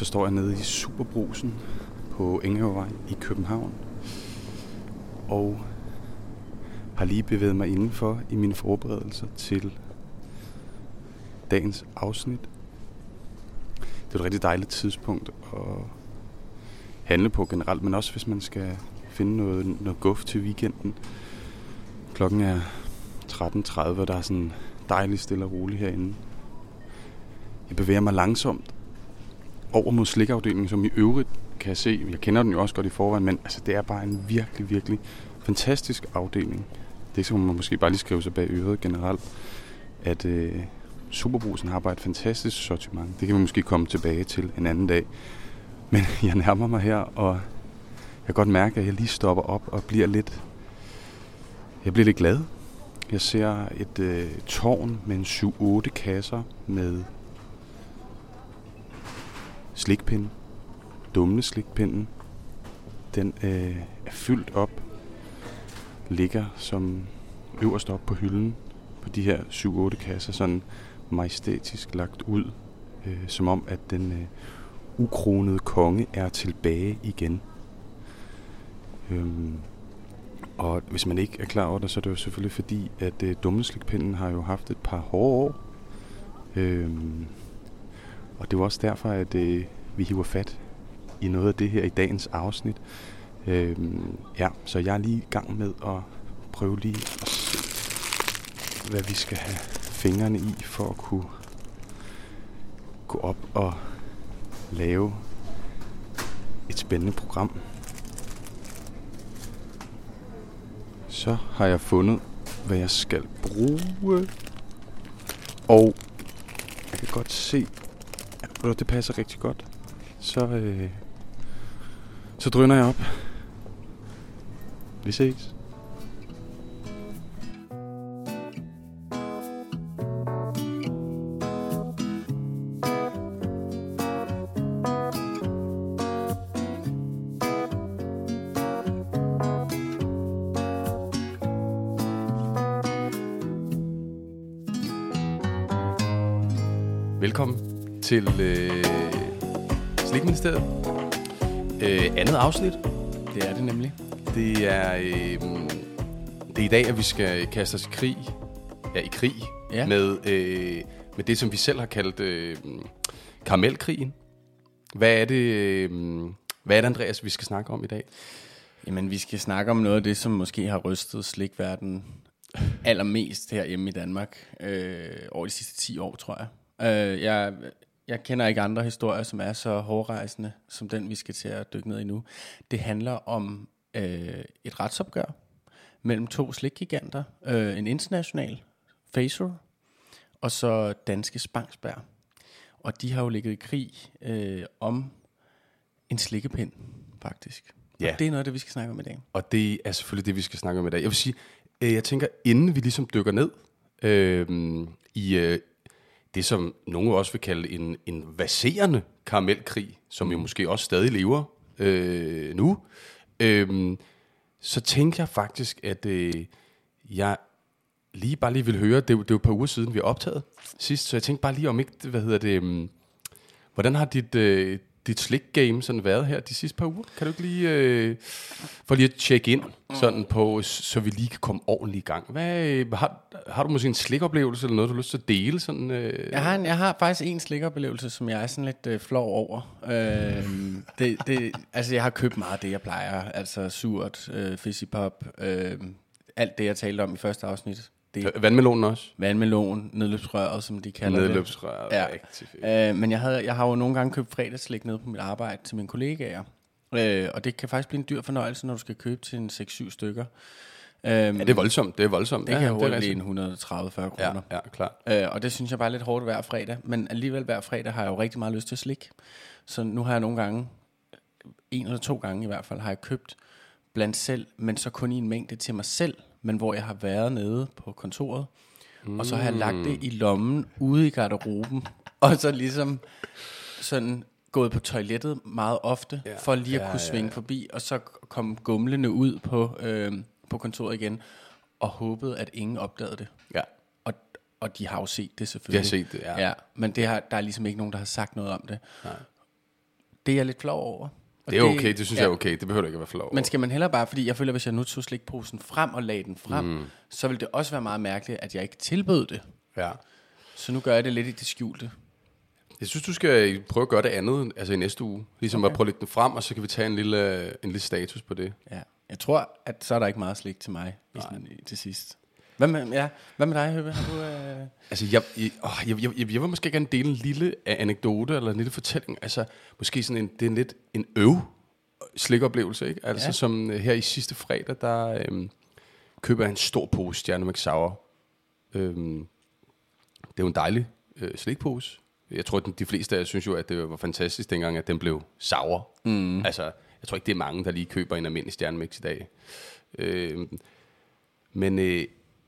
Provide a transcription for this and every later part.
så står jeg nede i Superbrusen på Enghavevej i København. Og har lige bevæget mig indenfor i mine forberedelser til dagens afsnit. Det er et rigtig dejligt tidspunkt at handle på generelt, men også hvis man skal finde noget, noget guf til weekenden. Klokken er 13.30, og der er sådan dejligt stille og roligt herinde. Jeg bevæger mig langsomt over mod slikafdelingen, som i øvrigt kan jeg se, jeg kender den jo også godt i forvejen, men altså, det er bare en virkelig, virkelig fantastisk afdeling. Det er som man måske bare lige skrive sig bag øret generelt, at øh, Superbrusen har bare et fantastisk sortiment. Det kan vi måske komme tilbage til en anden dag. Men jeg nærmer mig her, og jeg kan godt mærke, at jeg lige stopper op og bliver lidt... Jeg bliver lidt glad. Jeg ser et øh, tårn med en 7-8 kasser med slikpinde. dumme slikpinden. Den øh, er fyldt op. Ligger som øverst op på hylden på de her 7-8 kasser. Sådan majestætisk lagt ud. Øh, som om at den øh, ukronede konge er tilbage igen. Øhm, og hvis man ikke er klar over det, så er det jo selvfølgelig fordi, at øh, dummeslikpinden har jo haft et par hårde år. Øhm, og det er også derfor, at øh, vi hiver fat i noget af det her i dagens afsnit. Øh, ja, så jeg er lige i gang med at prøve lige at se, hvad vi skal have fingrene i for at kunne gå op og lave et spændende program. Så har jeg fundet, hvad jeg skal bruge. Og jeg kan godt se, og det passer rigtig godt. Så, øh, så drøner jeg op. Vi ses. Velkommen til øh, Slikministeriet. Øh, andet afsnit. Det er det nemlig. Det er, øh, det er i dag, at vi skal kaste os i krig. Ja, i krig. Ja. Med, øh, med det, som vi selv har kaldt øh, karamelkrigen. Hvad er det, øh, hvad er det, Andreas, vi skal snakke om i dag? Jamen, vi skal snakke om noget af det, som måske har rystet slikverdenen allermest herhjemme i Danmark øh, over de sidste 10 år, tror jeg. Øh, jeg. Jeg kender ikke andre historier, som er så hårdrejsende, som den, vi skal til at dykke ned i nu. Det handler om øh, et retsopgør mellem to slikgiganter. Øh, en international, Facer, og så danske Spangsberg. Og de har jo ligget i krig øh, om en slikkepind, faktisk. Ja. Og det er noget af det, vi skal snakke om i dag. Og det er selvfølgelig det, vi skal snakke om i dag. Jeg vil sige, øh, jeg tænker, inden vi ligesom dykker ned øh, i øh, det, som nogen også vil kalde en, en vaserende karamelkrig, som jo måske også stadig lever øh, nu, øh, så tænker jeg faktisk, at øh, jeg lige bare lige vil høre, det, er det er jo et par uger siden, vi har optaget sidst, så jeg tænkte bare lige om ikke, hvad hedder det, øh, hvordan har dit, øh, dit slik-game sådan været her de sidste par uger? Kan du ikke lige, øh, for lige at tjekke ind sådan på, så vi lige kan komme ordentligt i gang. Hvad, øh, har, har du måske en slikoplevelse eller noget, du har lyst til at dele? Sådan, øh, Jeg har, en, jeg har faktisk en slikoplevelse, som jeg er sådan lidt øh, flov over. Øh, det, det, altså, jeg har købt meget af det, jeg plejer. Altså surt, øh, fizzy pop, øh, alt det, jeg talte om i første afsnit. Det Vandmelonen også? vandmelon, nedløbsrøret, som de kalder Nedløbsrøret. Ja. Ja. Rigtig fedt. det. Øh, men jeg, havde, jeg har jo nogle gange købt fredagslik nede på mit arbejde til mine kollegaer. Øh, og det kan faktisk blive en dyr fornøjelse, når du skal købe til en 6-7 stykker. Øh, Ja, det er voldsomt. Det er voldsomt. det ja, kan ja, hurtigt blive en 130-40 kroner. Ja, ja, klart. Øh, og det synes jeg bare er lidt hårdt hver fredag. Men alligevel hver fredag har jeg jo rigtig meget lyst til slik. Så nu har jeg nogle gange, en eller to gange i hvert fald, har jeg købt blandt selv, men så kun i en mængde til mig selv, men hvor jeg har været nede på kontoret. Mm. Og så har jeg lagt det i lommen ude i garderoben, og så ligesom sådan gået på toilettet meget ofte, ja. for lige at Ja, kunne ja, svinge forbi, og så komme gumlende ud på, øh, på kontoret igen, og håbede, at ingen opdagede det. Ja. Og, og de har jo set det selvfølgelig. har set det, ja. ja men det har, der er ligesom ikke nogen, der har sagt noget om det. Nej. Det er jeg lidt flov over. Det er okay, det synes ja. jeg er okay. Det behøver du ikke at være flov over. Men skal man heller bare, fordi jeg føler, hvis jeg nu tog slikposen frem og lagde den frem, mm. så ville det også være meget mærkeligt, at jeg ikke tilbød det. Ja. Så nu gør jeg det lidt i det skjulte. Jeg synes, du skal prøve at gøre det andet, altså i næste uge. Ligesom okay. at prøve at lægge den frem, og så kan vi tage en lille, en lille status på det. Ja. Jeg tror, at så er der ikke meget slik til mig i sådan, til sidst. Hvad med, ja, hvad med dig, Høbe? Har du, øh... Altså, jeg, jeg, åh, jeg, jeg, jeg, vil måske gerne dele en lille anekdote, eller en lille fortælling. Altså, måske sådan en, det er lidt en øv slikoplevelse, ikke? Altså, Ja. som øh, her i sidste fredag, der øhm, køber jeg en stor pose Stjerne McSauer. Øhm, det er jo en dejlig øh, slikpose. Jeg tror, at de fleste af jer synes jo, at det var fantastisk dengang, at den blev sour. Mm. Altså, jeg tror ikke, det er mange, der lige køber en almindelig stjernemix i dag. Øhm, men øh,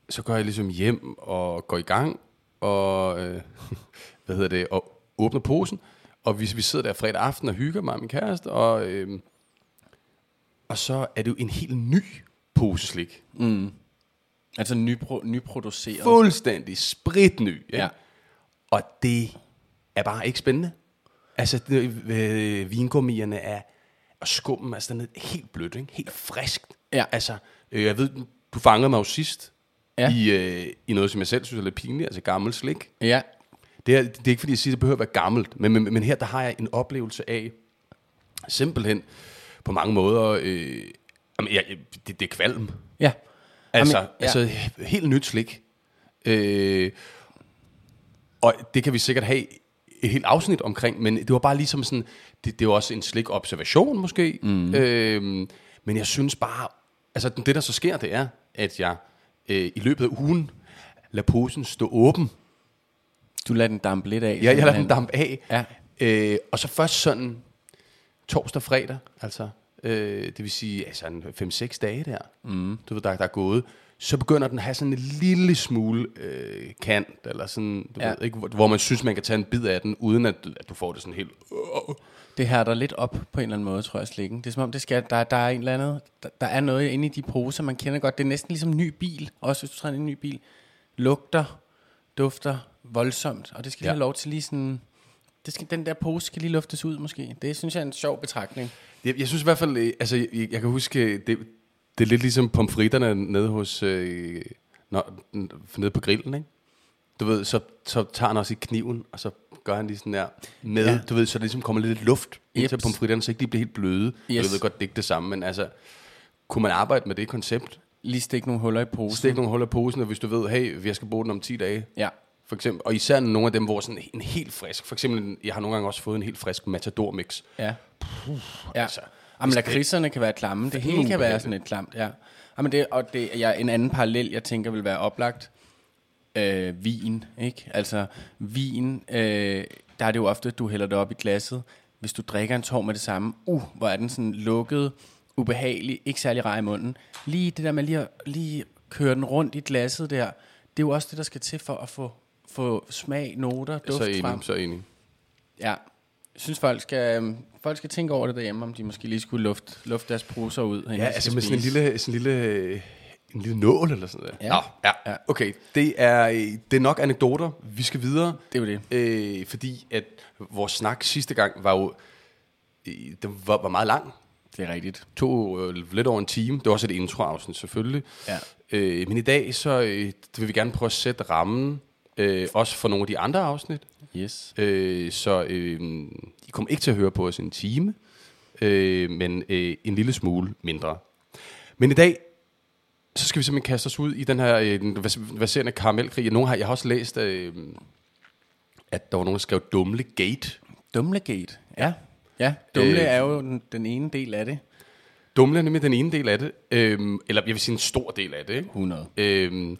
så går jeg ligesom hjem og går i gang, og, øh, hvad hedder det, og åbner posen, og vi, vi sidder der fredag aften og hygger mig og min kæreste, og, øh, og så er det jo en helt ny pose slik. Altså nypro, nyproduceret. Fuldstændig spritny. Ikke? Ja. Og det er bare ikke spændende. Altså, det, øh, vingummierne er, og skummen er sådan helt blødt, ikke? helt friskt. Ja. Altså, øh, jeg ved, du fangede mig jo sidst Ja. i, øh, i noget, som jeg selv synes er lidt pinligt, altså gammel slik. Ja, Det er, det er ikke fordi, jeg siger, at det behøver at være gammelt, men, men, men her der har jeg en oplevelse af, simpelthen på mange måder, øh, jamen, jeg, det, det er kvalm. ja. Altså, Jamen, ja. altså helt nyt slik. Øh, og det kan vi sikkert have et helt afsnit omkring, men det var bare ligesom sådan, det, det var også en slik observation måske. Mm. Øh, men jeg synes bare, altså det der så sker, det er, at jeg øh, i løbet af ugen lader posen stå åben. Du lader den dampe lidt af. Ja, jeg lader den dampe af. Ja. Øh, og så først sådan torsdag, fredag, altså, øh, det vil sige altså en 5-6 dage der, mm. du ved, der, der er gået, så begynder den at have sådan en lille smule øh, kant, eller sådan, du ja. ved, ikke, hvor, hvor man synes, man kan tage en bid af den, uden at, at du får det sådan helt... Øh, Det her der lidt op på en eller anden måde, tror jeg, slikken. Det er som om, det skal, der, der er en eller andet, der, der er noget inde i de poser, man kender godt. Det er næsten ligesom en ny bil, også hvis du træder en ny bil. Lugter, dufter voldsomt, og det skal lige Ja. have lov til lige sådan... Det skal, den der pose skal lige luftes ud, måske. Det synes jeg er en sjov betragtning. Jeg, jeg synes i hvert fald, øh, altså jeg, jeg kan huske, øh, det, det er lidt ligesom pomfritterne nede hos, øh, når, nede på grillen, ikke? Du ved, så, så tager han også i kniven, og så gør han lige sådan der med, Ja. du ved, så der ligesom kommer lidt luft ind til pomfritterne, så ikke de bliver helt bløde. Yes. Jeg ved godt, det er ikke det samme, men altså, kunne man arbejde med det koncept? Lige stikke nogle huller i posen. Stik nogle huller i posen, og hvis du ved, hey, jeg skal bruge den om 10 dage, Ja. for eksempel, og især nogle af dem, hvor sådan en helt frisk, for eksempel, jeg har nogle gange også fået en helt frisk Matador mix. Ja. ja. altså, Jamen, lakridserne kan være klamme. Det hele kan være sådan lidt klamt, ja. Jamen, det, og det, ja, en anden parallel, jeg tænker vil være oplagt. Øh, vin, ikke? Altså, vin, øh, der er det jo ofte, at du hælder det op i glasset. Hvis du drikker en tår med det samme, uh, hvor er den sådan lukket, ubehagelig, ikke særlig rar i munden. Lige det der med lige at lige køre den rundt i glasset der, det er jo også det, der skal til for at få, få smag, noter, duft Så enig, frem. så enig. Ja. Jeg synes, folk skal, øhm, folk skal tænke over det derhjemme, om de måske lige skulle lufte, lufte deres poser ud. Ja, altså med sådan en lille, sådan en lille, en lille nål eller sådan noget. Ja. Nå, ja. Ja. Okay, det er, det er nok anekdoter. Vi skal videre. Det er jo det. Øh, fordi at vores snak sidste gang var jo øh, den var, var meget lang. Det er rigtigt. To øh, lidt over en time. Det var også et introafsnit selvfølgelig. Ja. Øh, men i dag så øh, vil vi gerne prøve at sætte rammen. Øh, også for nogle af de andre afsnit. Yes. Øh, så øh, I kommer ikke til at høre på os en time, øh, men øh, en lille smule mindre. Men i dag, så skal vi simpelthen kaste os ud i den her øh, den verserende karamelkrig. Nogen har, jeg har også læst, øh, at der var nogen, der skrev Dumle Gate. Dumle Gate, ja. Ja, Dumle øh, er jo den, den ene del af det. Dumle er nemlig den ene del af det. Øh, eller jeg vil sige en stor del af det. Ikke? 100. Øh,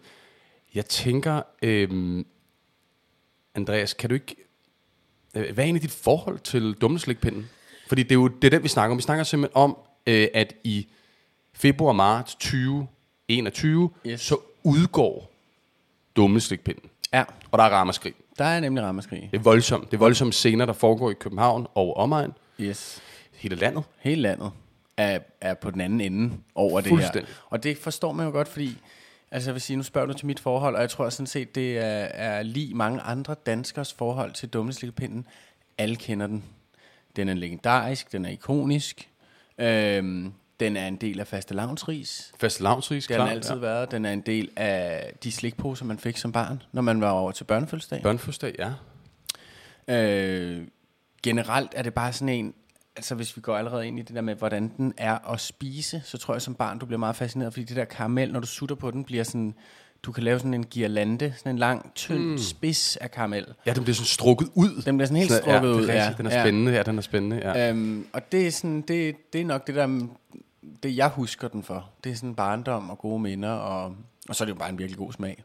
jeg tænker, øh, Andreas, kan du ikke... Øh, hvad er egentlig dit forhold til Dumleslikpinden? Fordi det er jo det er den, vi snakker om. Vi snakker simpelthen om, øh, at i februar-marts 20 21, yes. så udgår dumme slikpinden. Ja. Og der er ramaskrig. Der er nemlig ramaskrig. Det er voldsomt. Det er voldsomme scener, der foregår i København og omegn. Yes. Hele landet. Hele landet er, er på den anden ende over det her. Og det forstår man jo godt, fordi... Altså jeg vil sige, nu spørger du til mit forhold, og jeg tror sådan set, det er, er lige mange andre danskers forhold til dummeslikkepinden. Alle kender den. Den er legendarisk, den er ikonisk. Øhm, den er en del af faste lavnsris. Fast lavnsris, Det har klar. den altid været. Den er en del af de slikposer, man fik som barn, når man var over til børnefødselsdag. Børnefødselsdag, ja. Øh, generelt er det bare sådan en, altså hvis vi går allerede ind i det der med, hvordan den er at spise, så tror jeg som barn, du bliver meget fascineret, fordi det der karamel, når du sutter på den, bliver sådan, du kan lave sådan en girlande, sådan en lang, tynd mm. spids af karamel. Ja, den bliver sådan strukket ud. Den bliver sådan helt Så- strukket ja, ud. det er rigtigt. Den er spændende. Ja, den er spændende. Ja. Øhm, og det er, sådan, det, det er nok det der, det jeg husker den for. Det er sådan barndom og gode minder, og, og så er det jo bare en virkelig god smag.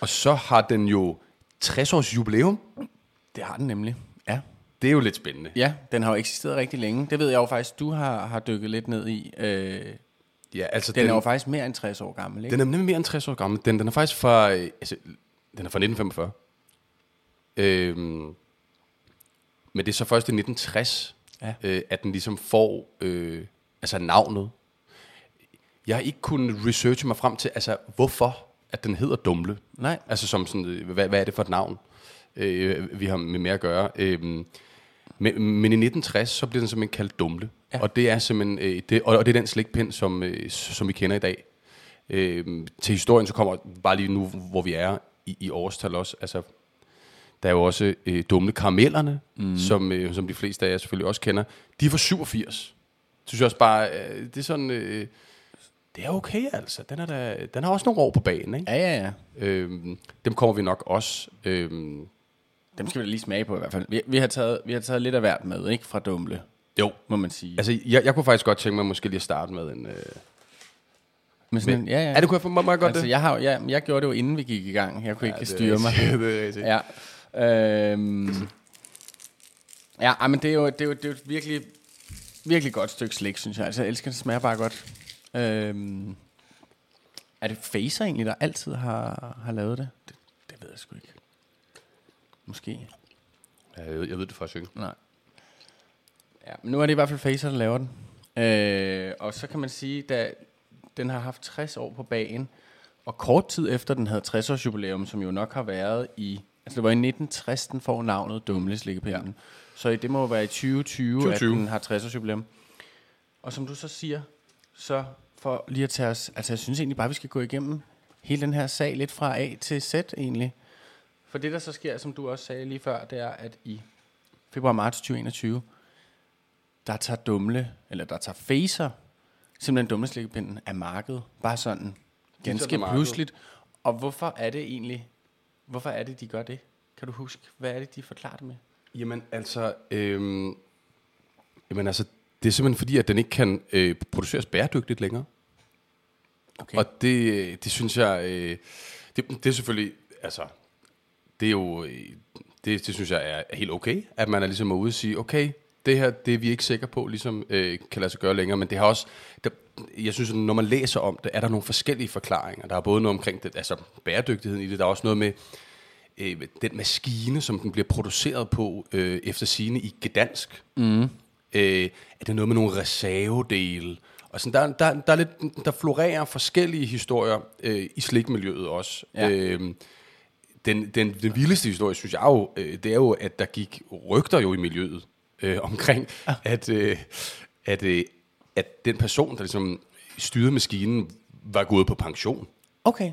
Og så har den jo 60 års jubilæum. Det har den nemlig. Ja. Det er jo lidt spændende. Ja, den har jo eksisteret rigtig længe. Det ved jeg jo faktisk, du har, har dykket lidt ned i. Øh, Ja, altså den, den er jo faktisk mere end 60 år gammel, ikke? Den er nemlig mere end 60 år gammel. Den, den er faktisk fra, øh, altså, den er fra 1945. Øhm, men det er så først i 1960, Ja. øh, at den ligesom får øh, altså navnet. Jeg har ikke kunnet researche mig frem til, altså hvorfor at den hedder Dumle. Nej. Altså som sådan, øh, hvad, hvad er det for et navn, øh, vi har med mere at gøre. Øh, men, men i 1960, så bliver den simpelthen kaldt Dumle. Ja. Ja. Og det er simpelthen, øh, det, og, og det er den slikpind, som, øh, som vi kender i dag. Øh, til historien, så kommer bare lige nu, hvor vi er i, i årstal også, altså der er jo også øh, dumle karamellerne, mm. som, øh, som de fleste af jer selvfølgelig også kender. De er fra 87. Det synes jeg også bare, øh, det er sådan, øh, det er okay altså. Den, er da, den har også nogle år på banen, ikke? Ja, ja, ja. Øhm, dem kommer vi nok også. Øhm, Dem skal vi da lige smage på i hvert fald. Vi, vi, har, taget, vi har taget lidt af hvert med, ikke? Fra Dumle, jo. må man sige. Altså, jeg, jeg kunne faktisk godt tænke mig måske lige at starte med en... Øh, Men sådan, men, en- ja, ja. Ja, det kunne jeg få meget, meget godt altså, det. jeg, har, jeg, jeg gjorde det jo inden vi gik i gang. Jeg kunne ikke det er styre mig. det er rigtigt. Ja. Øhm, ja, men det er jo, det er jo, det er jo virkelig, virkelig godt stykke slik, synes jeg. Altså, jeg elsker, det smager bare godt. Øhm, er det Facer egentlig, der altid har, har lavet det? det? Det ved jeg sgu ikke. Måske. Ja, jeg, ved, jeg ved det faktisk ikke. Nej. Ja, men nu er det i hvert fald Facer, der laver den. Øh, og så kan man sige, da den har haft 60 år på bagen, og kort tid efter den havde 60 års jubilæum, som jo nok har været i, altså det var i 1960, den får navnet Dumle Slikkepinden. Ja. Så det må være i 2020, 2020. at den har 60 års jubilæum. Og som du så siger, så for lige at tage os, altså jeg synes egentlig bare, vi skal gå igennem hele den her sag lidt fra A til Z egentlig. For det der så sker, som du også sagde lige før, det er, at i februar-marts 2021, der tager Dumle, eller der tager Facer, simpelthen Dumleslikkepinden af markedet. Bare sådan ganske pludseligt. Og hvorfor er det egentlig, hvorfor er det, de gør det? Kan du huske, hvad er det, de forklarer det med? Jamen altså, øhm, jamen altså, det er simpelthen fordi, at den ikke kan øh, produceres bæredygtigt længere. Okay. Og det, det synes jeg, øh, det, det er selvfølgelig, altså, det er jo, øh, det, det synes jeg er, er helt okay, at man er ligesom ude og sige, okay, det her, det er vi ikke sikre på, ligesom øh, kan lade sig gøre længere, men det har også, der, jeg synes, når man læser om det, er der nogle forskellige forklaringer. Der er både noget omkring det, altså bæredygtigheden i det, der er også noget med, øh, den maskine, som den bliver produceret på øh, efter sine i Gdansk. Mm. Øh, er det noget med nogle reservedele? Og sådan, der, der, der, er lidt, der florerer forskellige historier øh, i slikmiljøet også. Ja. Øh, den, den, den vildeste historie, synes jeg jo, øh, det er jo, at der gik rygter jo i miljøet øh, omkring, at, øh, at, øh, at den person, der ligesom styrede maskinen, var gået på pension. Okay.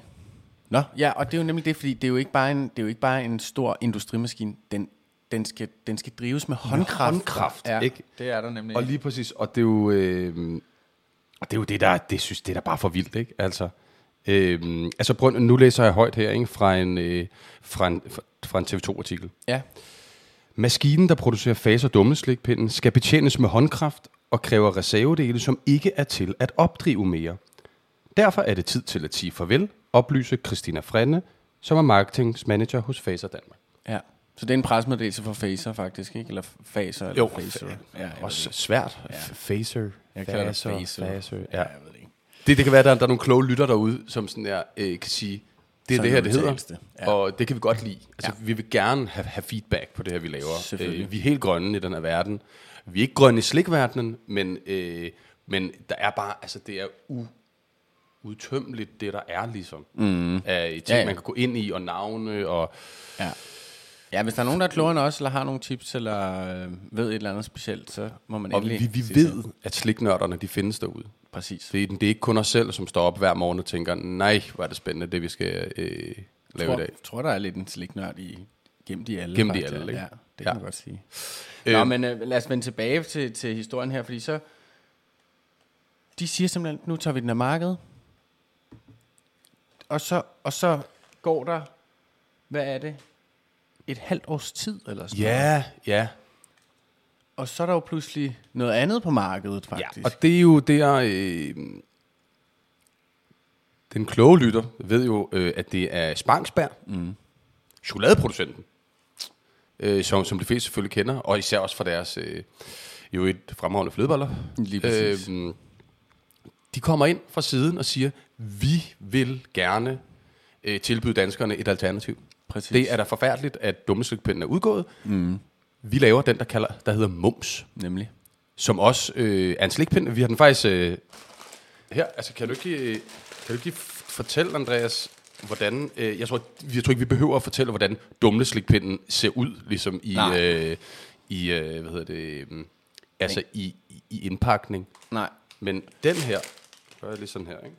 Nå, ja, og det er jo nemlig det, fordi det er jo ikke bare en, det er jo ikke bare en stor industrimaskine. Den, den, skal, den skal drives med håndkraft. håndkraft, ja, ikke? det er der nemlig. Og lige præcis, og det er jo, øh, og det er jo det, der, det synes, det er da bare for vildt, ikke? Altså, øh, altså prøv, nu læser jeg højt her, ikke? Fra en, øh, fra en, fra en TV2-artikel. Ja, Maskinen, der producerer faser dumleslikpinden, skal betjenes med håndkraft og kræver reservedele, som ikke er til at opdrive mere. Derfor er det tid til at sige farvel, oplyse Christina Frenne, som er marketingsmanager hos Faser Danmark. ja. Så det er en presmeddelelse for Facer faktisk, ikke? Eller Facer, eller Jo, Facer. Ja, jeg Også svært. Ja. F- Facer. Jeg kalder det. Facer. det. Ja. Ja, jeg ved det ikke. Det, det kan være, at der, der er nogle kloge lytter derude, som sådan der, øh, kan sige, det er det her, det hedder. Ja. og det kan vi godt lide. Altså, Ja. vi vil gerne have, have feedback på det her, vi laver. Øh, vi er helt grønne i den her verden. Vi er ikke grønne i slikverdenen, men, øh, men der er bare, altså det er u, udtømmeligt, det der er ligesom. Mm. Af ting, Ja, ja. man kan gå ind i, og navne, og Ja. Ja, hvis der er nogen, der er klogere end os, eller har nogle tips, eller øh, ved et eller andet specielt, så må man Og endelig vi, vi sige ved, at sliknørderne, de findes derude. Præcis. Det er, det er ikke kun os selv, som står op hver morgen og tænker, nej, hvor er det spændende, det vi skal øh, lave tror, i dag. tror, der er lidt en sliknørd i gemt i alle. Gemt i alle, ikke? Ja, det kan Ja. man godt sige. Øh, Nå, men øh, lad os vende tilbage til, til historien her, fordi så... De siger simpelthen, nu tager vi den af markedet. Og så, og så går der, hvad er det? Et halvt års tid eller sådan noget. Ja, ja. Og så er der jo pludselig noget andet på markedet, faktisk. ja. Og det er jo der... Øh, den kloge lytter ved jo, øh, at det er Spangsberg, mm. chokoladeproducenten, øh, som, som de fleste selvfølgelig kender, og især også for deres øh, jo et fremragende flødeboller. Lige præcis. Øhm, de kommer ind fra siden og siger, vi vil gerne øh, tilbyde danskerne et alternativ. Præcis. Det er da forfærdeligt, at dummeslikpinden er udgået. Mm. Vi laver den, der, kalder, der hedder mums, Nemlig. som også øh, er en slikpind. Vi har den faktisk øh, her. Altså, kan du ikke, kan du ikke fortælle, Andreas, hvordan... Øh, jeg, tror, jeg tror ikke, vi behøver at fortælle, hvordan dumleslikpinden ser ud, ligesom i... Nej. Øh, i øh, hvad hedder det... Øh, altså, i, i, i indpakning. Nej. Men den her, gør jeg lige sådan her, ikke?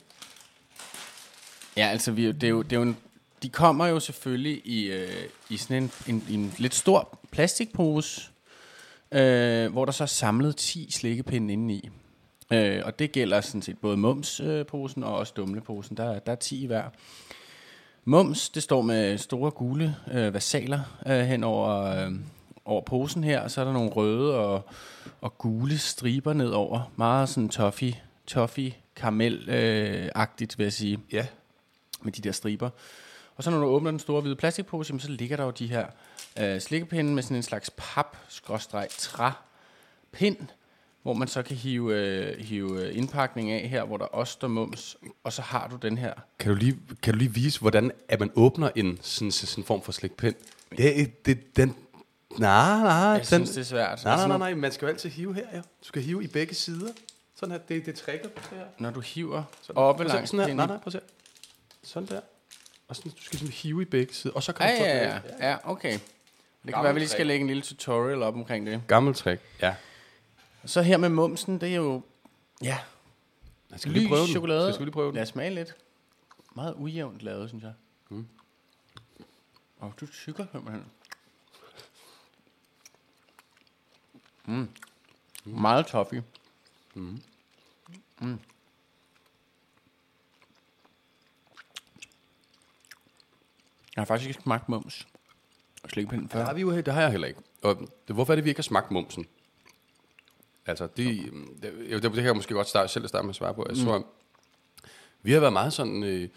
Ja, altså, vi, det er jo, det er jo en, de kommer jo selvfølgelig i, øh, i sådan en, en, en lidt stor plastikpose, øh, hvor der så er samlet 10 slikkepinde indeni. Øh, og det gælder sådan set både mums-posen og også dumleposen. Der, der er 10 i hver. Mums, det står med store gule øh, vasaler øh, hen over, øh, over posen her, og så er der nogle røde og, og gule striber nedover. Meget sådan toffee, toffee karamel-agtigt, vil jeg sige Ja. med de der striber. Og så når du åbner den store hvide plastikpose, jamen, så ligger der jo de her øh, slikkepinde med sådan en slags pap træ pind, hvor man så kan hive, øh, hive øh, indpakning af her, hvor der også står mums, og så har du den her. Kan du lige, kan du lige vise, hvordan at man åbner en sådan, sådan form for slikpind? Det, er- det, den, nej, nej, Jeg den, synes, det er svært. nej, nej, Altså, nej, når- nej, man skal jo altid hive her, ja. Du skal hive i begge sider. Sådan her, det, det trækker her. Når du hiver Sådan, oppe langs sådan her. Nej, nej, prøv at se. Sådan der. Og sådan, du skal simpelthen hive i begge sider, og så kan Ja, ja, ja, ja, okay. Det kan Gammel være, at vi lige skal lægge en lille tutorial op omkring det. Gammel trick, ja. Så her med mumsen, det er jo, ja, Skal vi lige lys prøve den? chokolade. Skal vi lige prøve den? Lad os smage lidt. Meget ujævnt lavet, synes jeg. Mm. Og du tykker simpelthen. Mm. Meget toffee. Mm. Mm. Jeg har faktisk ikke smagt mums og slikpinden før. Det har, vi jo, det har jeg heller ikke. Og det, hvorfor er det, vi ikke har smagt mumsen? Altså, det, det, det, det kan jeg måske godt starte, selv starte med at svare på. Jeg mm. tror, vi har været meget sådan øh,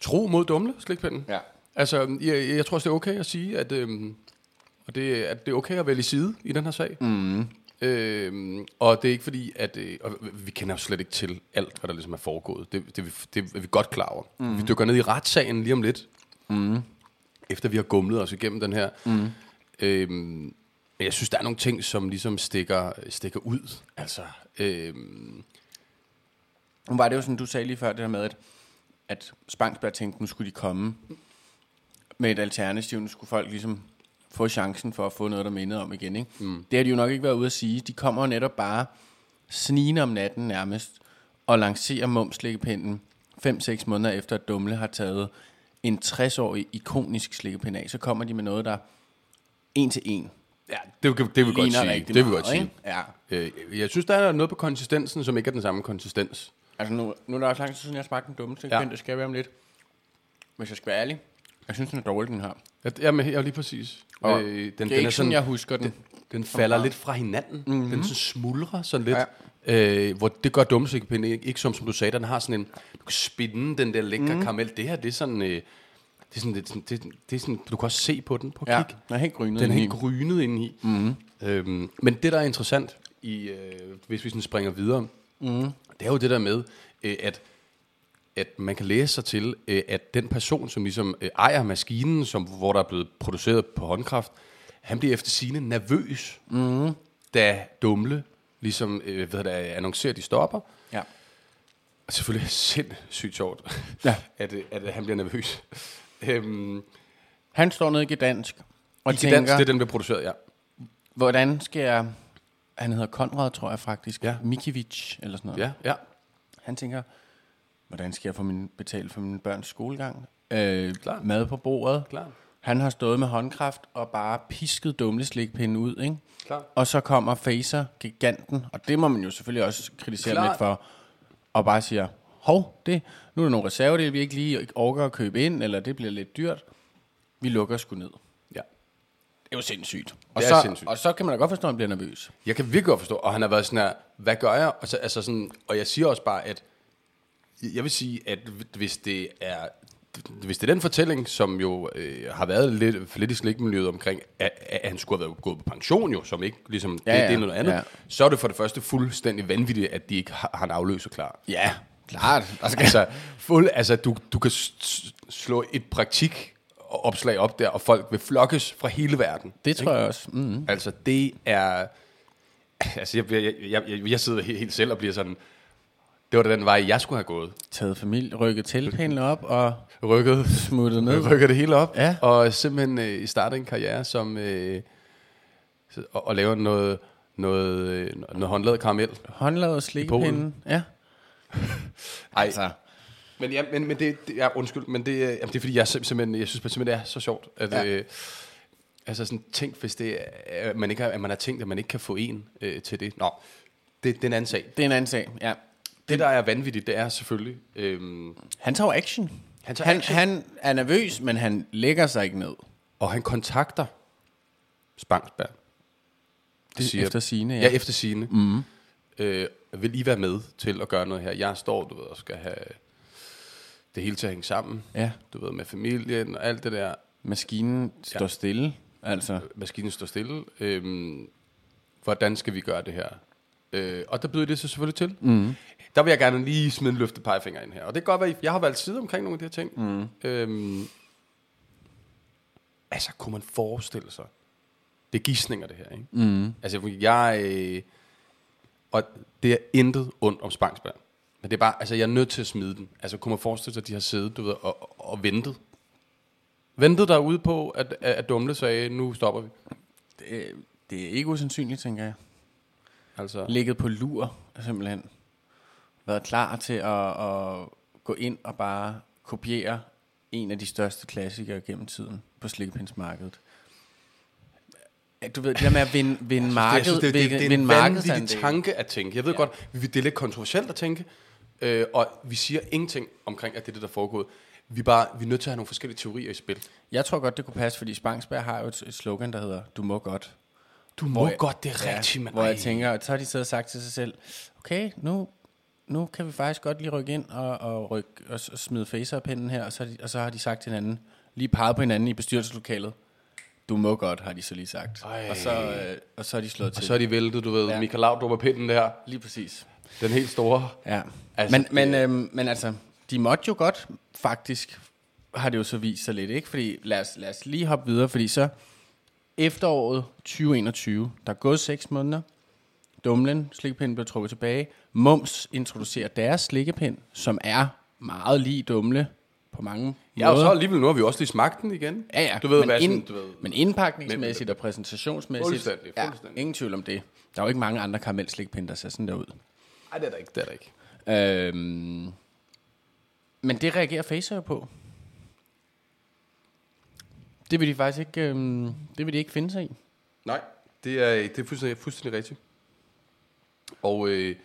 tro mod dumle, slikpinden. Ja. Altså, jeg, jeg tror også, det er okay at sige, at, øhm, og det, at det er okay at vælge side i den her sag. Mm. Øhm, og det er ikke fordi, at øh, og vi kender jo slet ikke til alt, hvad der ligesom er foregået. Det, det, er vi- det er vi godt klar over. Mm. Vi dykker ned i retssagen lige om lidt, mm. efter vi har gumlet os igennem den her. Mm. Øhm, men jeg synes, der er nogle ting, som ligesom stikker, stikker ud. Altså, øhm, var det jo sådan, du sagde lige før det her med, at, at Spangsberg tænkte, nu skulle de komme med et alternativ. Nu skulle folk ligesom få chancen for at få noget, der mindede om igen. Ikke? Mm. Det har de jo nok ikke været ude at sige. De kommer jo netop bare snigende om natten nærmest og lancerer mumslikkepinden 5-6 måneder efter, at Dumle har taget en 60-årig ikonisk slikkepind af. Så kommer de med noget, der en til en ja, det, vil- det vil vi godt sige. Det vil meget, godt sige. Ja. Øh, jeg synes, der er noget på konsistensen, som ikke er den samme konsistens. Altså nu, nu er der også lang tid siden, jeg smagte den dumme slikkepind. Ja. Det skal jeg være om lidt. Hvis jeg skal være ærlig. Jeg synes, den er dårlig, den her. Ja, Jamen, ja, lige præcis. Og øh, den, det er ikke sådan, jeg husker den. Den, den falder lidt fra hinanden. Mm-hmm. Den sådan smuldrer sådan lidt. Ja. Øh, hvor det gør dumsikkepind ikke, ikke som, som du sagde, den har sådan en, du kan spinde den der lækre mm. karamel. Det her, det er sådan, øh, det er sådan, det, er det, er- det er sådan, du kan også se på den på Ja, kig. den er helt grynet. Den er helt grynet indeni. Mm. Øhm, men det, der er interessant, i, øh, hvis vi sådan springer videre, mm. det er jo det der med, øh, at at man kan læse sig til, øh, at den person, som ligesom øh, ejer maskinen, som, hvor der er blevet produceret på håndkraft, han bliver efter sine nervøs, mm. da Dumle ligesom øh, hvad der annoncerer, at de stopper. Ja. Og selvfølgelig sindssygt sjovt, Ja. at, øh, at han bliver nervøs. øhm, Han står nede i Gdansk og I tænker, Gdansk, det er den, der produceret, ja. hvordan skal jeg... Han hedder Konrad, tror jeg faktisk. Ja. Mikiewicz, eller sådan noget. Ja, ja. Han tænker, hvordan skal jeg få min, betale for min børns skolegang? Øh, Klart. mad på bordet. Klart. Han har stået med håndkraft og bare pisket dumleslikpinde ud, ikke? Klart. Og så kommer Facer, giganten, og det må man jo selvfølgelig også kritisere Klart. lidt for, og bare siger, hov, det, nu er der nogle reservedele, vi ikke lige orker at købe ind, eller det bliver lidt dyrt. Vi lukker sgu ned. Ja. Det er jo sindssygt. Og, Det er så, sindssygt. og så kan man da godt forstå, at han bliver nervøs. Jeg kan virkelig godt forstå, og han har været sådan her, hvad gør jeg? Og, så, altså sådan, og jeg siger også bare, at jeg vil sige, at hvis det er hvis det er den fortælling, som jo øh, har været lidt, lidt i slikmiljøet omkring, at, at han skulle have været gået på pension jo, som ikke ligesom, ja, det, ja, det er noget andet, ja. så er det for det første fuldstændig vanvittigt, at de ikke har, har en afløser klar. Ja, klart. Skal, Altså, fuld, altså du, du kan slå et praktikopslag op der, og folk vil flokkes fra hele verden. det tror jeg også. Mm. Altså, det er... Altså, jeg, jeg, jeg, jeg, jeg sidder helt selv og bliver sådan... Det var da den vej, jeg skulle have gået. Taget familie, rykket teltpælene op og Rykket, smuttet ned. rykker det hele op. Ja. Og simpelthen øh, startet en karriere som... Øh, så- og, og laver noget, noget, øh, noget håndlavet karamel. Håndlavet slikkepinde. Ja. Ej, Altså, Men, ja, men, men det, det ja, undskyld, men det, øh, jamen, det er fordi, jeg, sim- simpelthen, jeg synes simpelthen, det er så sjovt. At, Ja. ja. øh, altså sådan, tænk, hvis det er, at man, ikke har, at man har tænkt, at man ikke kan få en øh, til det. Nå, det, det er en anden sag. det er en anden sag. Ja. Det, der er vanvittigt, det er selvfølgelig... Øh, Han tager jo action. Han tager han, action. han er nervøs, men han lægger sig ikke ned. og han kontakter Spangsberg. Det er efter sigende, ja. Ja, efter sine. Mm. Øh, vil I være med til at gøre noget her? Jeg står, du ved, og skal have det hele til at hænge sammen. Ja. Du ved, med familien og alt det der. Maskinen står stille. Altså, maskinen står stille. Øhm, hvordan skal vi gøre det her? Øh, og der byder det så selvfølgelig til. Mm. Der vil jeg gerne lige smide en løftet pegefinger ind her. Og det kan godt være, jeg har valgt side omkring nogle af de her ting. Mm. Øhm, altså, kunne man forestille sig? Det er gidsninger, det her, ikke? Mm. Altså, jeg... Øh, og det er intet ondt om Spangsberg. Men det er bare, altså, jeg er nødt til at smide den. Altså, kunne man forestille sig, at de har siddet, du ved, og, og, og ventet? Ventet derude på, at, at, at Dumle sagde, nu stopper vi. det, det er ikke usandsynligt, tænker jeg. Altså, Ligget på lur, simpelthen. Været klar til at, at gå ind og bare kopiere en af de største klassikere gennem tiden på slikkepinsmarkedet. Ja, Du ved, det der med at vinde, vinde marked, jeg synes, det, det, det, det er en vanvittig tanke at tænke. Jeg ved ja. godt, vi, det er lidt kontroversielt at tænke, øh, og vi siger ingenting omkring, at det er det, der er foregået. Vi bare, vi er nødt til at have nogle forskellige teorier i spil. Jeg tror godt, det kunne passe, fordi Spangsberg har jo et, et slogan, der hedder, du må godt. Du Hvor må jeg- godt, det er rigtigt, men Hvor jeg tænker, og så har de siddet og sagt til sig selv, okay, nu, nu kan vi faktisk godt lige rykke ind og, og, rykke, og, og smide facerpinden her, og så, har de, og så har de sagt til hinanden, lige peget på hinanden i bestyrelseslokalet, du må godt, har de så lige sagt. Ej. Og så, øh, og så har de slået Og til. så er de væltet, du ved, Ja. Michael Laudrup og pinden der. Lige præcis. Den helt store. Ja. Altså, men, men, øhm, men altså, de måtte jo godt, faktisk, har det jo så vist sig lidt, ikke? Fordi lad os, lad os lige hoppe videre, fordi så efteråret 2021, der er gået seks måneder, Dumlen, slikkepinden blev trukket tilbage. Mums introducerer deres slikkepind, som er meget lige Dumle på mange Ja, og så alligevel, nu har vi også lige smagt den igen. Ja, ja. Du ved, men, hvad ind, sådan, du ved. men indpakningsmæssigt og præsentationsmæssigt. Fuldstændig, Ja, fuldstændig. ingen tvivl om det. Der er jo ikke mange andre karamelslikpinde, der ser sådan der ud. Nej, det er der ikke, det er der ikke. Øhm, men det reagerer Facer på. Det vil de faktisk ikke, øhm, det vil de ikke finde sig i. Nej, det er, det er fuldstændig, fuldstændig rigtigt. Og øh,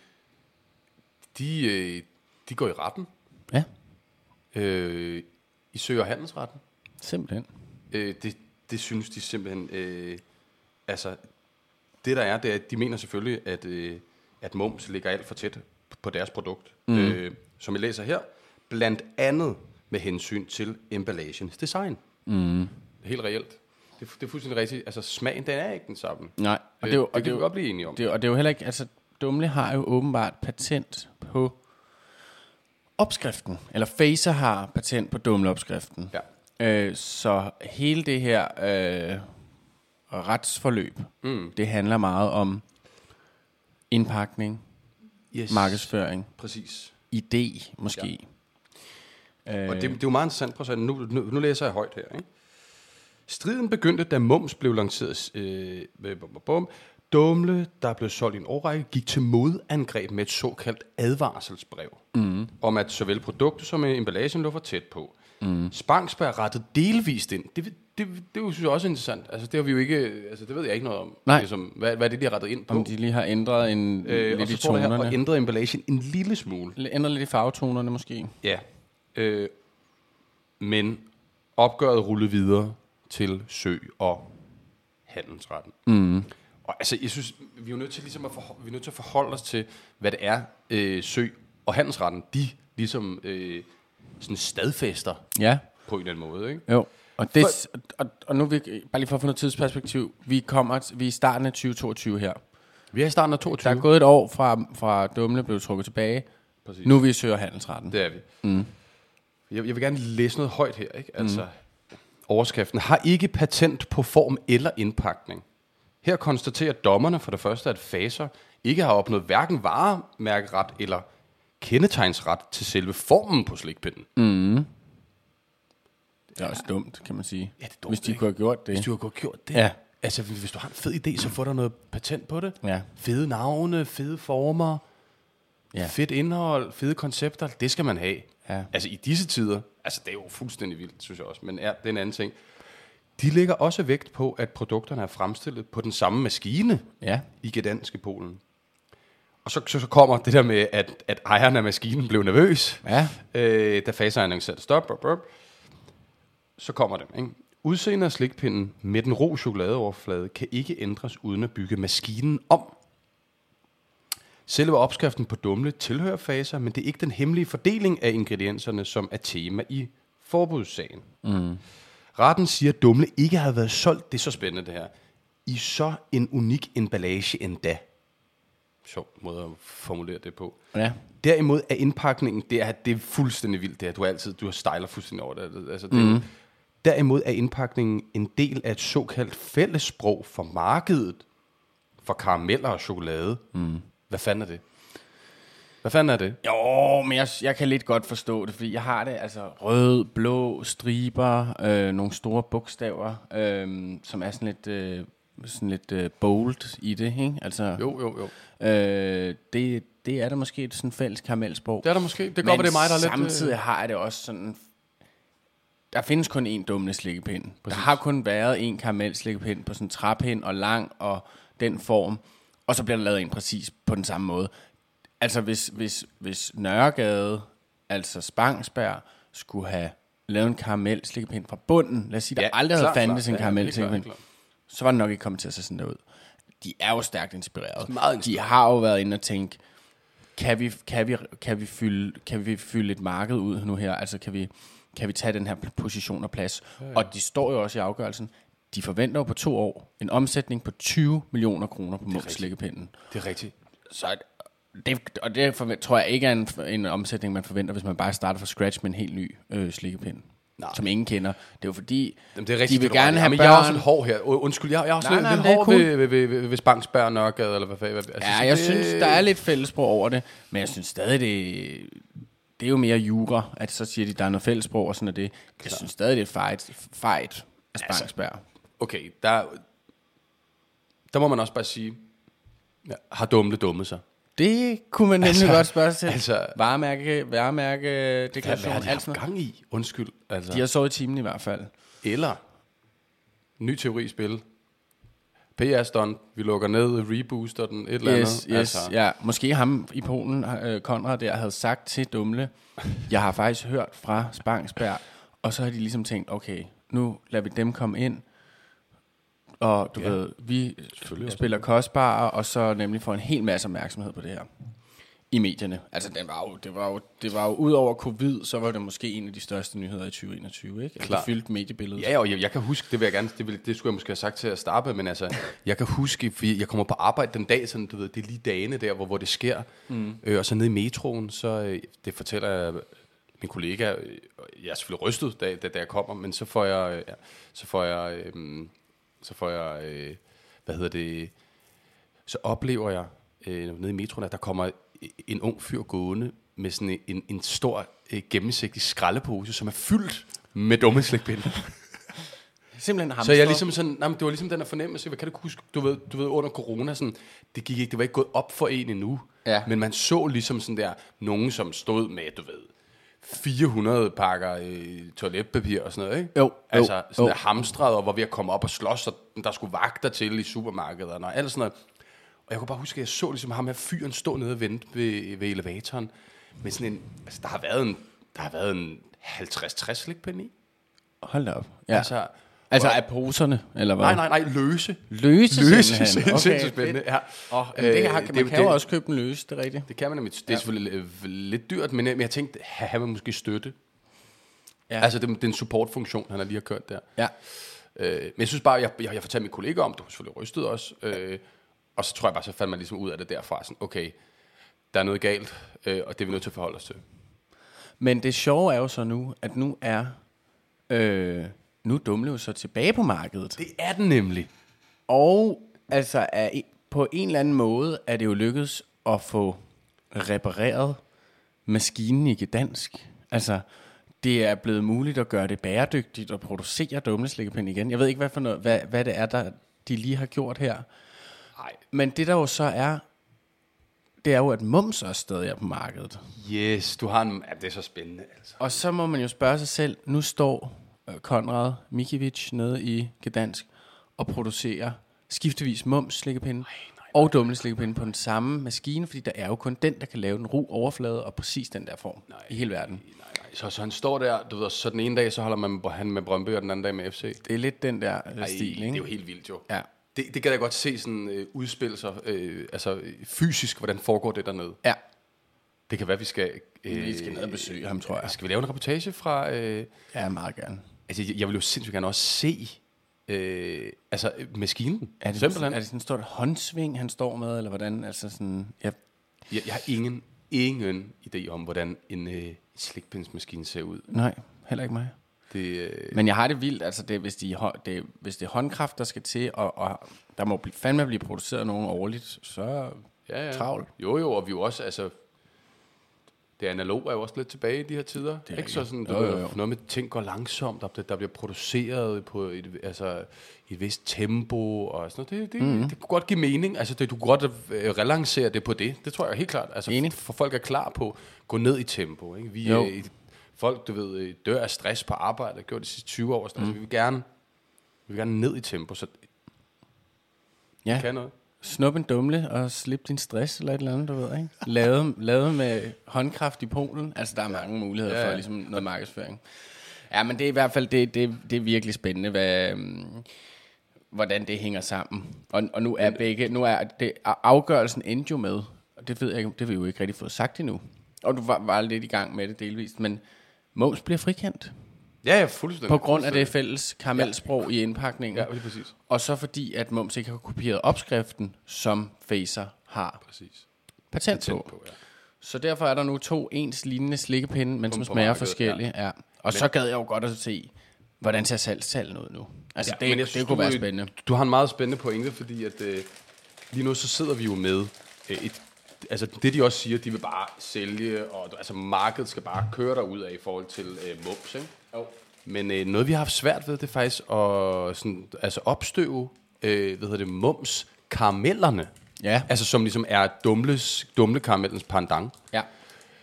de, øh, de går i retten. Ja, Øh, I søger handelsretten. simpelthen. Øh, det, det synes de simpelthen... Øh, altså, det der er, det er, at de mener selvfølgelig, at, øh, at mums ligger alt for tæt på deres produkt. Mm. Øh, som jeg læser her, blandt andet med hensyn til emballagens design. Mm. Helt reelt. Det, det er fuldstændig rigtigt. Altså, smagen, den er ikke den samme. Nej, og Øh, det, er jo, det og kan det, vi godt blive enige om. det, og det er jo heller ikke, altså Dumle har jo åbenbart patent på opskriften. Eller Facer har patent på Dumle-opskriften. Ja. Øh, så hele det her øh, retsforløb, mm. det handler meget om indpakning, Yes. markedsføring, Præcis. idé måske. Ja. Og det, det er jo meget interessant. Prøv at nu, nu, nu læser jeg højt her. Ikke? Striden begyndte, da Mums blev lanceret. Øh, bum, bum, bum. Dumle, der blev solgt i en årrække, gik til modangreb med et såkaldt advarselsbrev. Mm. Om at såvel produktet som emballagen lå for tæt på. Mm. Spangsberg rettede delvist ind. Det, det, det, det synes jeg også er interessant. Altså, det har vi jo ikke, altså, det ved jeg ikke noget om. Nej. Ligesom, hvad, hvad er det, de har rettet ind på? Om de lige har ændret en øh, og lidt i der her, tonerne. og ændret emballagen en lille smule. Ændret lidt i farvetonerne måske. Ja. Øh, men opgøret rullede videre til Sø og Handelsretten. Mm. Og altså, jeg synes, vi er nødt til, ligesom at, forholde, vi er nødt til at forholde os til, hvad det er, øh, Sø og Handelsretten, de ligesom øh, sådan stadfæster Ja, på en eller anden måde. Ikke? jo. Og, det, og, og nu vi, bare lige for at få noget tidsperspektiv, vi kommer, vi er i starten af 2022 her. Vi er i starten af 22. Der er gået et år fra, fra Dumle blev trukket tilbage. Præcis. Nu er vi i Søger Handelsretten. Det er vi. Mm. Jeg, jeg vil gerne læse noget højt her. Ikke? Altså, mm. Overskriften har ikke patent på form eller indpakning. Her konstaterer dommerne for det første, at faser ikke har opnået hverken varemærkeret eller kendetegnsret til selve formen på slikpinden. Mm. Det er også dumt, kan man sige. Ja, det er dumt, Hvis de ikke? kunne have gjort det. Hvis du har godt gjort det. Ja. Altså, hvis du har en fed idé, så får du noget patent på det. Ja. Fede navne, fede former, Ja. ja. fedt indhold, fede koncepter. Det skal man have. Ja. Altså i disse tider, altså det er jo fuldstændig vildt, synes jeg også, men ja, det er en anden ting. De lægger også vægt på, at produkterne er fremstillet på den samme maskine Ja. i Gdansk i Polen. Og så, så, så kommer det der med, at, at ejeren af maskinen blev nervøs, Ja. øh, da faseren satte stop, bup, bup. så kommer det. Ikke? Udseendet af slikpinden med den ro chokoladeoverflade kan ikke ændres uden at bygge maskinen om. Selve opskriften på dumle tilhører faser, men det er ikke den hemmelige fordeling af ingredienserne, som er tema i forbudssagen. Mm. Retten siger, at dumle ikke har været solgt, det er så spændende det her, i så en unik emballage endda. Sjov måde at formulere det på. Ja. Derimod er indpakningen, det er, det er fuldstændig vildt, det er, du er altid, du styler fuldstændig over det. Altså, det mm. Derimod er indpakningen en del af et såkaldt fællessprog for markedet for karameller og chokolade. Mm. Hvad fanden er det? Hvad fanden er det? Jo, men jeg, jeg kan lidt godt forstå det, fordi jeg har det, altså rød, blå, striber, øh, nogle store bogstaver, øh, som er sådan lidt, øh, sådan lidt øh, bold i det, ikke? Altså, Jo, jo, jo. Øh, det, det er da måske et sådan fælles karamelsprog. Det er der måske. Det være, det er mig, der er lidt... samtidig øh, har jeg det også sådan... Der findes kun én dumle slikkepind. Der har kun været en karamelslikkepind på sådan en træpind og lang og den form. Og så bliver der lavet en præcis på den samme måde. Altså hvis, hvis, hvis Nørregade, altså Spangsberg, skulle have lavet en karamelslikkepind fra bunden. Lad os sige, der Ja, aldrig klart, havde fandtes en karamelslikkepind. Så var det nok ikke kommet til at se sådan der ud. De er jo stærkt inspireret. Meget De har jo været inde og tænke, kan vi, kan vi, kan vi, fylde, kan vi fylde et marked ud nu her? Altså kan vi, kan vi tage den her position og plads? Ja, ja. Og de står jo også i afgørelsen. De forventer jo på to år en omsætning på 20 millioner kroner på slikkepinden. Det er rigtigt. Så det, og det forvent, tror jeg ikke er en, en omsætning, man forventer, hvis man bare starter fra scratch med en helt ny øh, slikkepind. Nej. Som ingen kender. Det er jo fordi, Jamen, det er rigtigt, de vil det er gerne have Jamen, børn. Jeg er også en hård her. Undskyld, jeg, jeg er også Nej, lidt, nej, lidt hård cool. ved, ved, ved, ved, ved Spangsberg og Nørregade, eller hvad fanden. Altså, Ja, jeg det- synes, der er lidt fællesprog over det, men jeg synes stadig, det, det er jo mere jura, at så siger de, der er noget fællesprog og sådan er det. Jeg synes stadig, det er fejt, fejt af Spangsberg. Altså, Okay, der, der må man også bare sige, ja, har dumle dummet sig? Det kunne man nemlig Altså, altså, godt spørge sig til. altså- Altså, varemærke, varemærke, Hvad, deklaration, hvad har de alt gang i? Undskyld. Altså. De har sovet i timen i hvert fald. Eller, ny teori spil. PR-stunt, vi lukker ned, rebooster den, et eller Yes, andet. yes, ja. Måske ham i Polen, øh, Konrad der, havde sagt til Dumle, jeg har faktisk hørt fra Spangsberg, og så har de ligesom tænkt, okay, nu lader vi dem komme ind, og du Ja. ved, vi spiller kostbare, og så nemlig får en hel masse opmærksomhed på det her i medierne. Altså, det var jo, det var jo, det var jo ud over covid, så var det måske en af de største nyheder i 2021, ikke? Altså, Klar. det fyldte mediebilledet. Ja, og jeg, jeg kan huske, det vil jeg gerne, det, vil, det skulle jeg måske have sagt til at starte men altså, jeg kan huske, fordi jeg kommer på arbejde den dag, sådan, du ved, det er lige dagene der, hvor, hvor det sker, mm. øh, og så nede i metroen, så, øh, det fortæller jeg min kollega, øh, jeg er selvfølgelig rystet, da, da, da jeg kommer, men så får jeg, øh, så får jeg, øh, så får jeg, øh, hvad hedder det, så oplever jeg øh, nede i metroen, at der kommer en ung fyr gående med sådan en, en, stor øh, gennemsigtig skraldepose, som er fyldt med dumme slikpinde. Simpelthen hamstret. Så jeg ligesom sådan, nej, men det var ligesom den her fornemmelse, hvad kan du huske, du ved, du ved under corona, sådan, det gik ikke, det var ikke gået op for en endnu, Ja. men man så ligesom sådan der, nogen som stod med, du ved, 400 pakker øh, toiletpapir og sådan noget, ikke? Jo, Altså jo, sådan jo. der hamstret, og var ved at komme op og slås, og der skulle vagter til i supermarkederne og alt sådan noget. Og jeg kunne bare huske, at jeg så ligesom ham her fyren stå nede og vente ved, ved elevatoren, med sådan en, altså der har været en, der har været en 50-60 slikpinde i. Hold da op. Ja. Altså, Altså, af poserne, eller hvad? nej, nej, nej, løse. Løse, Løse, simpelthen. sindssygt spændende. fedt. Ja. Oh, øh, det har, man det- kan jo det- også købe den løse, det er rigtigt. Det kan man nemlig. Det er selvfølgelig øh, lidt dyrt, men, øh, jeg tænkte, have man måske støtte. Ja. Altså, det, det er en supportfunktion, han har lige har kørt der. Ja. Øh, men jeg synes bare, jeg, jeg, jeg fortalte min kollega om det, du var selvfølgelig rystet også. Øh, og så tror jeg bare, så fandt man ligesom ud af det derfra. Sådan, okay, der er noget galt, øh, og det er vi nødt til at forholde os til. Men det sjove er jo så nu, at nu er øh, nu er Dumle jo så tilbage på markedet. Det er den nemlig. Og altså er, på en eller anden måde er det jo lykkedes at få repareret maskinen i Gdansk. Altså, det er blevet muligt at gøre det bæredygtigt og producere dumleslikkepind igen. Jeg ved ikke, hvad, for noget, hvad, hvad det er, der de lige har gjort her. Nej. Men det der jo så er, det er jo, at Mums også stadig er på markedet. Yes, du har en... Ja, det er så spændende, altså. Og så må man jo spørge sig selv, nu står Konrad Mikiewicz nede i Gdansk og producerer skiftevis mums slikkepinde og dumle slikkepinde på den samme maskine, fordi der er jo kun den, der kan lave den ru overflade og præcis den der form nej. i hele verden. Nej, nej. Så, så han står der, du ved, så den ene dag, så holder man han med Brøndby, og den anden dag med FC. Det er lidt den der øh, Ej, stil, det er ikke? jo helt vildt jo. Ja. Det, det kan jeg godt se sådan øh, udspille sig, øh, altså øh, fysisk, hvordan foregår det dernede. Ja, Det kan være, vi skal... Øh, vi skal ned og besøge ham, tror jeg. Skal vi lave en reportage fra... Øh, Ja, meget gerne. Altså, jeg, jeg vil jo sindssygt gerne også se øh, altså, øh, maskinen. Er det, Simpelthen. er det sådan et stort håndsving, han står med, eller hvordan? Altså sådan, ja, Jeg, jeg har ingen, ingen idé om, hvordan en øh, slikpindsmaskine ser ud. nej, heller ikke mig. Det, øh, Men jeg har det vildt, altså det, hvis, de, det, hvis det er håndkraft, der skal til, og, og der må blive, fandme blive produceret nogen årligt, så ja, ja. travlt. Jo, jo, og vi jo også, altså... Det analoge er jo også lidt tilbage i de her tider. Det er ikke så sådan, du Jo, jo, jo. noget med ting går langsomt, der, der bliver produceret på et, altså, et vist tempo og sådan noget. Det, det, Mhm. mm-hmm. det kunne godt give mening. Altså, det, du kunne godt øh, relancere det på det. Det tror jeg helt klart. Altså, Enig. for folk er klar på at gå ned i tempo. Ikke? Vi, Jo. øh, folk, du ved, øh, dør af stress på arbejde. Har gjort de sidste 20 år. Mm. Altså, vi vil gerne vi vil gerne ned i tempo, så Ja, kan noget. Snup en dumle og slip din stress, eller et eller andet, du ved, ikke? Lavet, lavet med håndkraft i Polen. Altså, der er mange muligheder Ja, for ligesom noget markedsføring. Ja, men det er i hvert fald, det, det, det er virkelig spændende, hvad, øhm, hvordan det hænger sammen. Og, og nu er begge, nu er det, afgørelsen endte jo med, og det ved jeg det har vi jo ikke rigtig fået sagt endnu. Og du var, var lidt i gang med det delvist, men Mås bliver frikendt. Ja, ja, fuldstændig. På grund af det fælles karamelsprog i indpakningen. Ja, lige præcis. Og så fordi, at Mums ikke har kopieret opskriften, som Facer har Præcis. patent, Tænd på. på, ja. Så derfor er der nu to ens lignende slikkepinde, men som smager forskellige. Ja. Og så gad jeg jo godt at se, hvordan ser salgstallene ud nu. Altså, ja, det, det synes, kunne du, være spændende. Du har en meget spændende pointe, fordi at, øh, lige nu så sidder vi jo med øh, et, altså det de også siger, de vil bare sælge, og altså markedet skal bare køre derud af i forhold til øh, mums, ikke? Jo. Men øh, noget vi har haft svært ved, det er faktisk at sådan, altså opstøve, øh, hvad hedder det, mums karamellerne. Ja. Altså som ligesom er dumles, dumle karamellens pandang. Ja.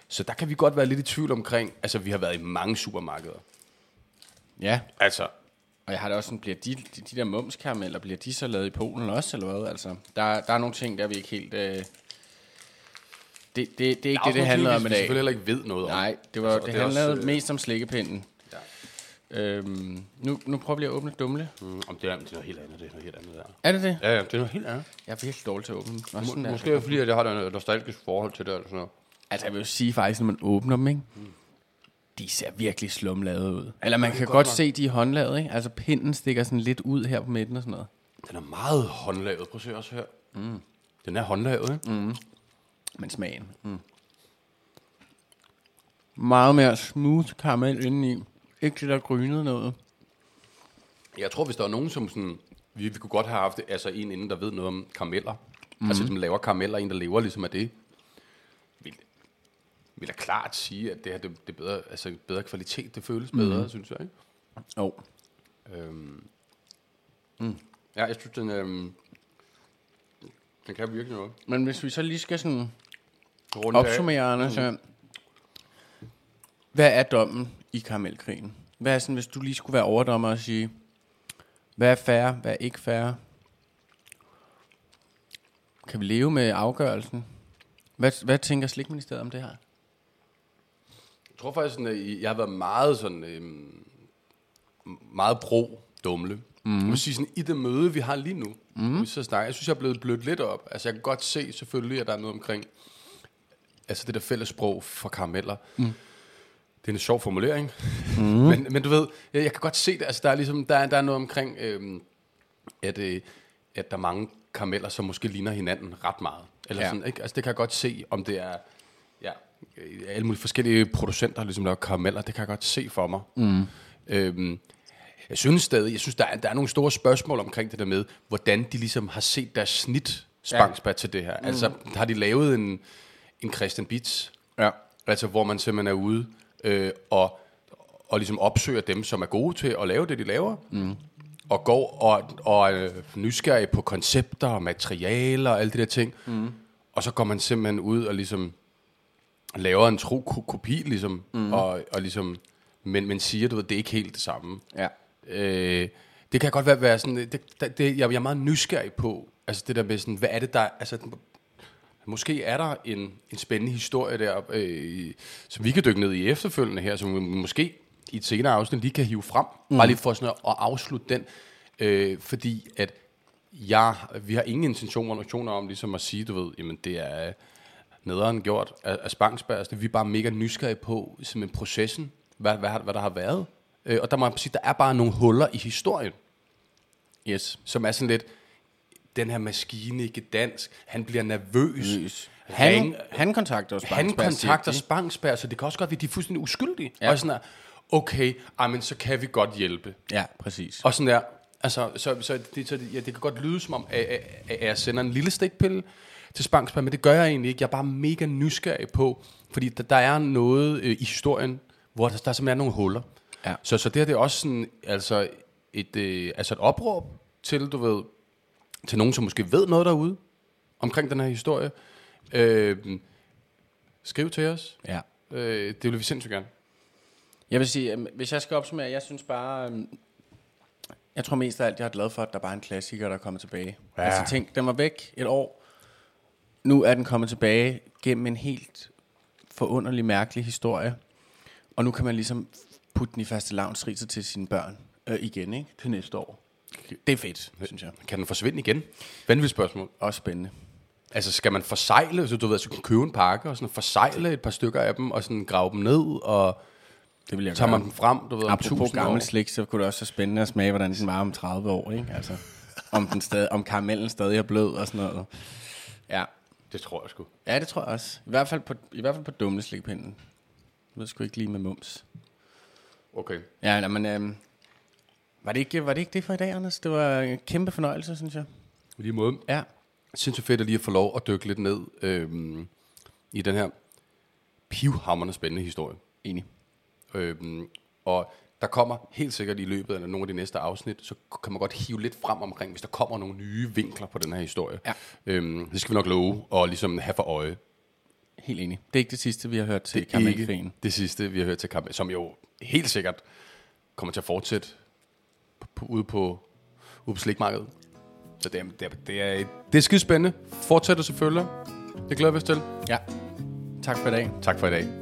Så der kan vi godt være lidt i tvivl omkring, altså vi har været i mange supermarkeder. Ja, Altså, og jeg har det også sådan, bliver de, de, de der mumskarameller, bliver de så lavet i Polen også, eller hvad? Altså, der, der er nogle ting, der vi ikke helt... Øh, det, det, det er ikke det, det nogle handler om i dag. selvfølgelig heller ikke ved noget om. Nej, det, var, Altså, det, det handlede også, øh, mest om slikkepinden. Ja. Øhm, nu, nu prøver vi at åbne dumle. Mm, om det, er, det er noget helt andet, det er noget helt andet der. Er det det? Ja, ja, det er noget helt andet. Jeg er virkelig dårlig til at åbne. Nå, Må, måske det. er det fordi, at jeg har et nostalgisk forhold til det, eller sådan noget. Altså, jeg vil jo sige faktisk, når man åbner dem, ikke? De ser virkelig slumlavet ud. Eller man kan godt se, de er håndlavet, ikke? Altså, pinden stikker sådan lidt ud her på midten og sådan noget. Den er meget håndlavet. Prøv at se også her. Mm. Den er håndlavet, ikke? Mm. Men smagen. Mm. Meget mere smooth karamel indeni. Ikke det der grynede noget. Jeg tror, hvis der er nogen, som sådan... Vi, vi kunne godt have haft altså en inden, der ved noget om karameller. Mm. Altså, som laver karameller, en, der lever ligesom af det. Vil, vil da klart sige, at det her det, det er bedre, altså bedre kvalitet. Det føles bedre, mm. synes jeg, ikke? Jo. Øhm, Mm. Ja, jeg synes, den, øhm, den kan virkelig noget. Men hvis vi så lige skal sådan Runde af. opsummere, Anders, så, hvad er dommen i karamelkrigen? Hvad er sådan, hvis du lige skulle være overdommer og sige, hvad er fair, hvad er ikke fair? Kan vi leve med afgørelsen? Hvad, hvad tænker Slikministeriet om det her? Jeg tror faktisk, sådan, at jeg har været meget sådan, øhm, meget pro dumle. Mm. Jeg vil sige, sådan, i det møde, vi har lige nu, mm. så snakker, jeg synes, jeg er blevet blødt lidt op. Altså, jeg kan godt se selvfølgelig, at der er noget omkring, altså det der fælles sprog for karameller. Mm. Det er en sjov formulering. Mm. men, men du ved, jeg, jeg kan godt se det. Altså, der er, ligesom, der, er- der er noget omkring, øhm, at, øh, at der er mange karameller, som måske ligner hinanden ret meget. Eller Ja. sådan, ikke? Altså, det kan jeg godt se, om det er ja, alle mulige forskellige producenter, der ligesom laver karameller. Det kan jeg godt se for mig. Mm. Øhm, jeg synes stadig, jeg synes, der er, der er nogle store spørgsmål omkring det der med, hvordan de ligesom har set deres snit spangsbær til det her. Mm. Altså, har de lavet en, en Christian Bits, Ja. altså hvor man simpelthen er ude øh, og, og ligesom opsøger dem, som er gode til at lave det, de laver. Mm. Og går og, og er nysgerrig på koncepter og materialer og alle de der ting. Mm. Og så går man simpelthen ud og ligesom laver en tro ko- kopi, ligesom, mm. og, og ligesom, men, men siger, du ved, det er ikke helt det samme. Ja. Øh, det kan godt være, være sådan, det, det, det, jeg, jeg er meget nysgerrig på, altså det der med sådan, hvad er det der, altså måske er der en, en spændende historie der, øh, som vi kan dykke ned i efterfølgende her, som vi måske i et senere afsnit lige kan hive frem, mm. bare lige for sådan at, at afslutte den, øh, fordi at jeg, vi har ingen intentioner intentioner om ligesom at sige, du ved, jamen det er nederen gjort af, af Spangsberg, vi er bare mega nysgerrige på simpelthen processen, hvad, hvad, hvad der har været, øh, og der må jeg sige, der er bare nogle huller i historien, Yes. som er sådan lidt, den her maskine ikke dansk, han bliver nervøs. Nervøs. Han, Ring- han kontakter os. han kontakter Spangsberg, så det kan også godt være, at de er fuldstændig uskyldige. Ja. Og sådan der, okay, ej, men så kan vi godt hjælpe. Ja, præcis. Og sådan der, altså, så, så, det, så ja, det kan godt lyde som om, at, at, at jeg sender en lille stikpille til Spangsberg, men det gør jeg egentlig ikke. Jeg er bare mega nysgerrig på, fordi der, der er noget øh, i historien, hvor der, der simpelthen er nogle huller. Ja. Så, så det her det er også sådan, altså et, øh, altså et opråb til, du ved, til nogen, som måske ved noget derude omkring den her historie. Øh, skriv til os. Ja. Øh, det vil vi sindssygt gerne. Jeg vil sige, øhm, hvis jeg skal opsummere, jeg synes bare, øhm, jeg tror mest af alt, jeg er glad for, at der bare er en klassiker, der er kommet tilbage. Ja. Ja. Altså tænk, den var væk et år. Nu er den kommet tilbage gennem en helt forunderlig, mærkelig historie. Og nu kan man ligesom putte den i faste lavnsriser til sine børn øh, igen, ikke? Til næste år. Det er fedt, synes jeg. Kan den forsvinde igen? Vanvittigt spørgsmål. Også spændende. Altså, skal man forsejle, så du ved, så du kan købe en pakke, og sådan forsejle et par stykker af dem, og sådan grave dem ned, og Det vil jeg tager gøre. man dem frem, du ved, om Apropos tusind år. gammel slik, så kunne det også være spændende at smage, hvordan den var om 30 år, ikke? Altså, om, den stadig, om karamellen stadig er blød og sådan noget. Ja. Det tror jeg sgu. ja, det tror jeg også. I hvert fald på, i hvert fald på dumle slikpinden. Jeg ved sgu ikke lige med mums. Okay. Ja, men øhm, var, det ikke, var det ikke det for i dag, Anders? Det var en kæmpe fornøjelse, synes jeg. I lige måde. Ja. Sindssygt fedt at lige at få lov at dykke lidt ned øhm, i den her pivhammerende spændende historie. Enig. Øhm, og der kommer helt sikkert i løbet af nogle af de næste afsnit, så kan man godt hive lidt frem omkring, hvis der kommer nogle nye vinkler på den her historie. Ja. Øhm, det skal vi nok love og ligesom have for øje. Helt enig. Det er ikke det sidste, vi har hørt til Det er det sidste, vi har hørt til kamp, som jo helt sikkert kommer til at fortsætte på, på, ude på, ude på slikmarkedet. Så det er, det er, det er, det er. Fortsætter selvfølgelig. Det glæder vi os til. Ja. Tak for i dag. Tak for i dag.